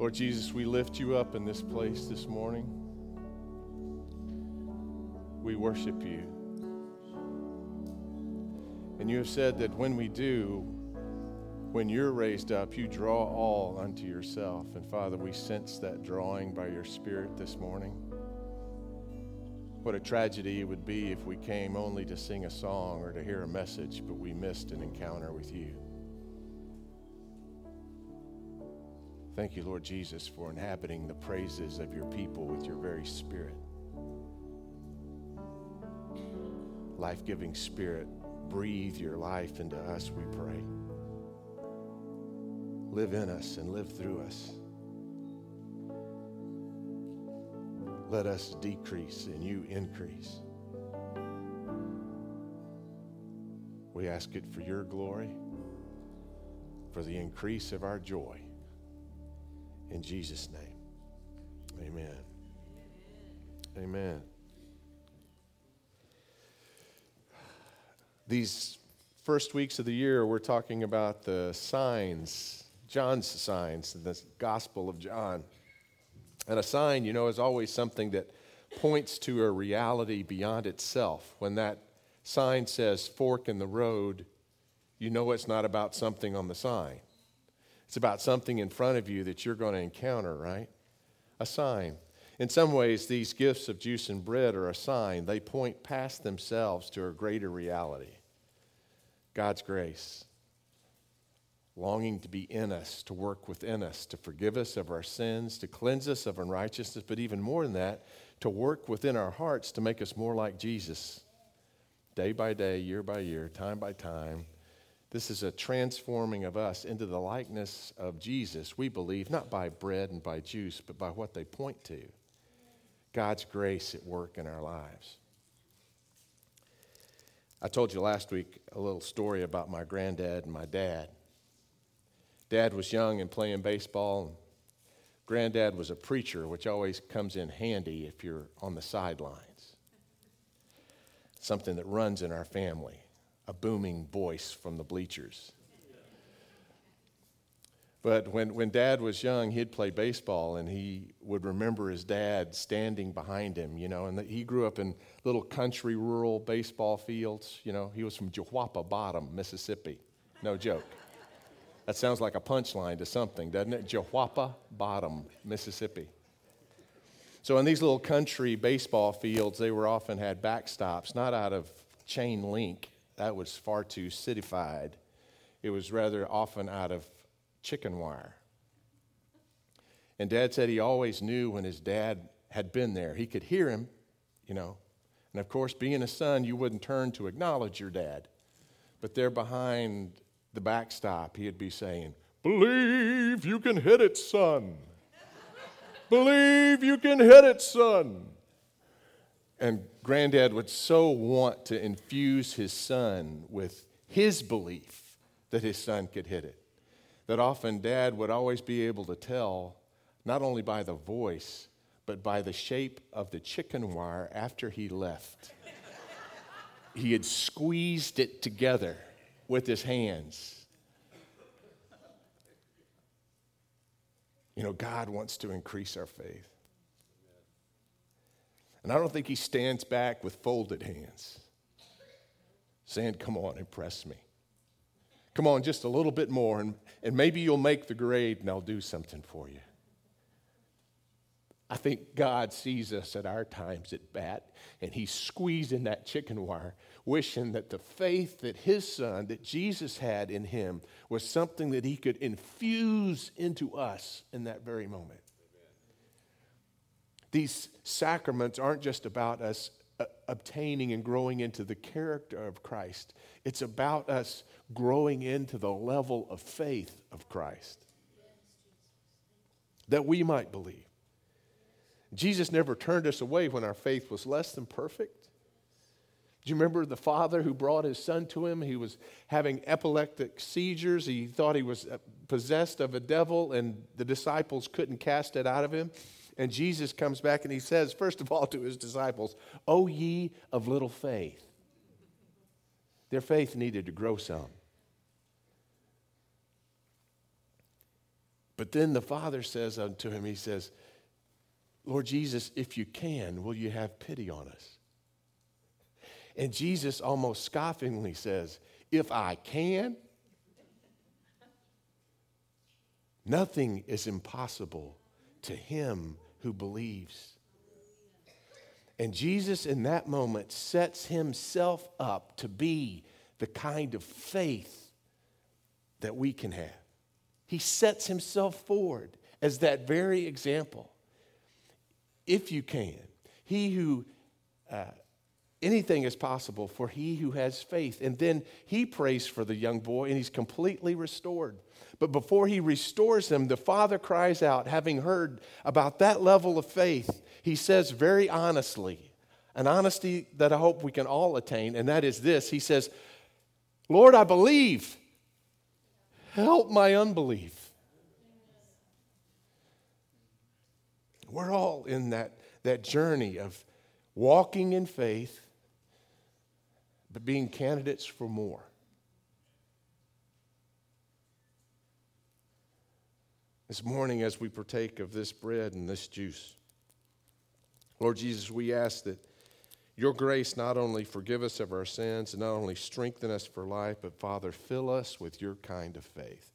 Lord Jesus, we lift you up in this place this morning. We worship you. And you have said that when we do, when you're raised up, you draw all unto yourself. And Father, we sense that drawing by your Spirit this morning. What a tragedy it would be if we came only to sing a song or to hear a message, but we missed an encounter with you. Thank you, Lord Jesus, for inhabiting the praises of your people with your very spirit. Life giving spirit, breathe your life into us, we pray. Live in us and live through us. Let us decrease and you increase. We ask it for your glory, for the increase of our joy. In Jesus' name, amen. Amen. These first weeks of the year, we're talking about the signs, John's signs, the Gospel of John. And a sign, you know, is always something that points to a reality beyond itself. When that sign says fork in the road, you know it's not about something on the sign. It's about something in front of you that you're going to encounter, right? A sign. In some ways, these gifts of juice and bread are a sign. They point past themselves to a greater reality God's grace, longing to be in us, to work within us, to forgive us of our sins, to cleanse us of unrighteousness, but even more than that, to work within our hearts to make us more like Jesus, day by day, year by year, time by time this is a transforming of us into the likeness of Jesus, we believe, not by bread and by juice, but by what they point to God's grace at work in our lives. I told you last week a little story about my granddad and my dad. Dad was young and playing baseball. And granddad was a preacher, which always comes in handy if you're on the sidelines. Something that runs in our family a booming voice from the bleachers. But when, when dad was young, he'd play baseball and he would remember his dad standing behind him, you know, and the, he grew up in little country rural baseball fields. You know, he was from Jawapa Bottom, Mississippi. No joke. That sounds like a punchline to something, doesn't it? Jawapa Bottom, Mississippi. So in these little country baseball fields, they were often had backstops, not out of chain link, that was far too citified. It was rather often out of chicken wire. And dad said he always knew when his dad had been there. He could hear him, you know. And of course, being a son, you wouldn't turn to acknowledge your dad. But there behind the backstop, he'd be saying, Believe you can hit it, son. Believe you can hit it, son. And granddad would so want to infuse his son with his belief that his son could hit it that often dad would always be able to tell, not only by the voice, but by the shape of the chicken wire after he left. he had squeezed it together with his hands. You know, God wants to increase our faith. And I don't think he stands back with folded hands, saying, Come on, impress me. Come on, just a little bit more, and, and maybe you'll make the grade and I'll do something for you. I think God sees us at our times at bat, and He's squeezing that chicken wire, wishing that the faith that His Son, that Jesus had in Him, was something that He could infuse into us in that very moment. These sacraments aren't just about us uh, obtaining and growing into the character of Christ, it's about us growing into the level of faith of Christ that we might believe. Jesus never turned us away when our faith was less than perfect. Do you remember the father who brought his son to him? He was having epileptic seizures. He thought he was uh, possessed of a devil, and the disciples couldn't cast it out of him. And Jesus comes back and he says, first of all, to his disciples, O ye of little faith. Their faith needed to grow some. But then the Father says unto him, He says, Lord Jesus, if you can, will you have pity on us? And Jesus almost scoffingly says, If I can, nothing is impossible to him who believes. And Jesus, in that moment, sets himself up to be the kind of faith that we can have. He sets himself forward as that very example. If you can, he who, uh, anything is possible for he who has faith. And then he prays for the young boy and he's completely restored. But before he restores him, the father cries out, having heard about that level of faith, he says very honestly, an honesty that I hope we can all attain, and that is this He says, Lord, I believe. Help my unbelief. We're all in that, that journey of walking in faith, but being candidates for more. This morning, as we partake of this bread and this juice, Lord Jesus, we ask that your grace not only forgive us of our sins and not only strengthen us for life, but Father, fill us with your kind of faith,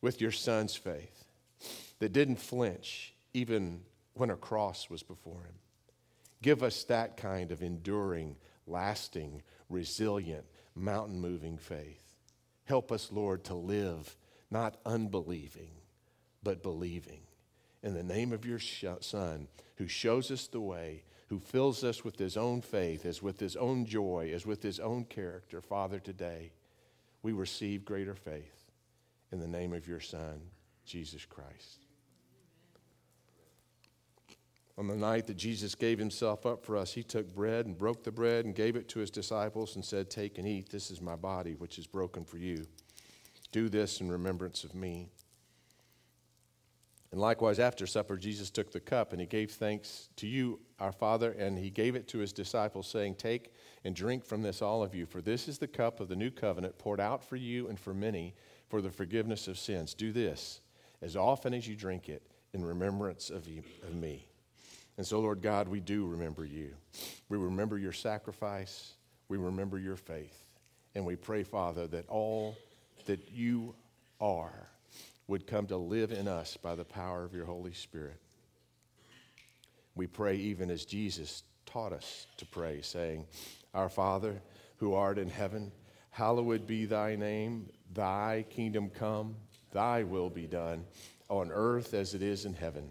with your Son's faith that didn't flinch even when a cross was before him. Give us that kind of enduring, lasting, resilient, mountain moving faith. Help us, Lord, to live not unbelieving, but believing. In the name of your Son, who shows us the way, who fills us with his own faith, as with his own joy, as with his own character. Father, today we receive greater faith in the name of your Son, Jesus Christ. On the night that Jesus gave himself up for us, he took bread and broke the bread and gave it to his disciples and said, Take and eat. This is my body, which is broken for you. Do this in remembrance of me. And likewise, after supper, Jesus took the cup and he gave thanks to you, our Father, and he gave it to his disciples, saying, Take and drink from this, all of you, for this is the cup of the new covenant poured out for you and for many for the forgiveness of sins. Do this as often as you drink it in remembrance of, you, of me. And so, Lord God, we do remember you. We remember your sacrifice, we remember your faith. And we pray, Father, that all that you are would come to live in us by the power of your Holy Spirit. We pray even as Jesus taught us to pray, saying, Our Father, who art in heaven, hallowed be thy name, thy kingdom come, thy will be done, on earth as it is in heaven.